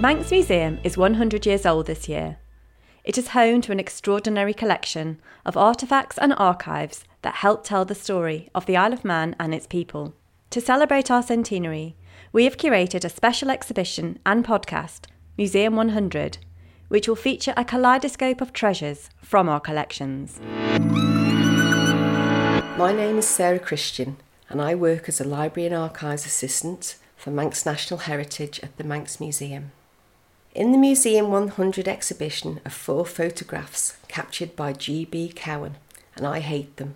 Manx Museum is 100 years old this year. It is home to an extraordinary collection of artefacts and archives that help tell the story of the Isle of Man and its people. To celebrate our centenary, we have curated a special exhibition and podcast, Museum 100, which will feature a kaleidoscope of treasures from our collections. My name is Sarah Christian, and I work as a Library and Archives Assistant for Manx National Heritage at the Manx Museum. In the Museum 100 exhibition are four photographs captured by G.B. Cowin, and I hate them.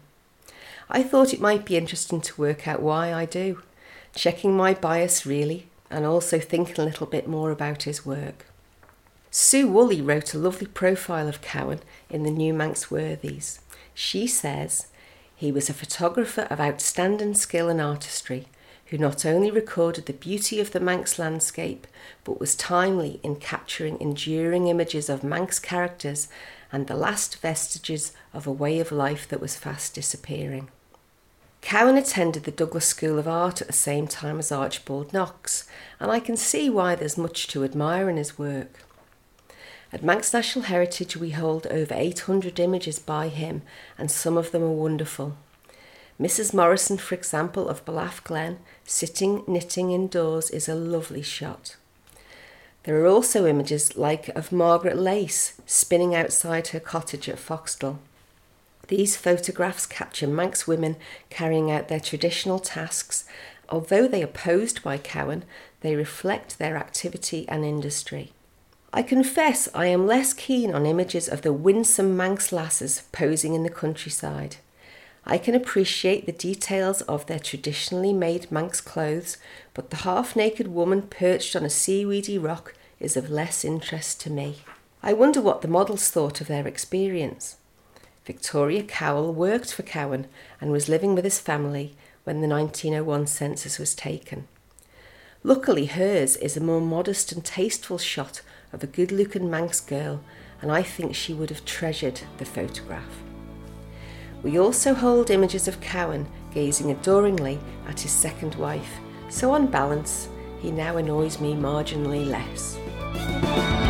I thought it might be interesting to work out why I do, checking my bias really, and also thinking a little bit more about his work. Sue Woolley wrote a lovely profile of Cowin in the New Manx Worthies. She says, he was a photographer of outstanding skill and artistry, who not only recorded the beauty of the Manx landscape, but was timely in capturing enduring images of Manx characters and the last vestiges of a way of life that was fast disappearing. Cowin attended the Douglas School of Art at the same time as Archibald Knox, and I can see why there's much to admire in his work. At Manx National Heritage, we hold over 800 images by him, and some of them are wonderful. Mrs. Morrison, for example, of Ballaugh Glen, sitting knitting indoors, is a lovely shot. There are also images like of Margaret Lace spinning outside her cottage at Foxdale. These photographs capture Manx women carrying out their traditional tasks. Although they are posed by Cowin, they reflect their activity and industry. I confess I am less keen on images of the winsome Manx lasses posing in the countryside. I can appreciate the details of their traditionally made Manx clothes, but the half naked woman perched on a seaweedy rock is of less interest to me. I wonder what the models thought of their experience. Victoria Cowell worked for Cowin and was living with his family when the 1901 census was taken. Luckily, hers is a more modest and tasteful shot of a good looking Manx girl, and I think she would have treasured the photograph. We also hold images of Cowin gazing adoringly at his second wife, so on balance, he now annoys me marginally less.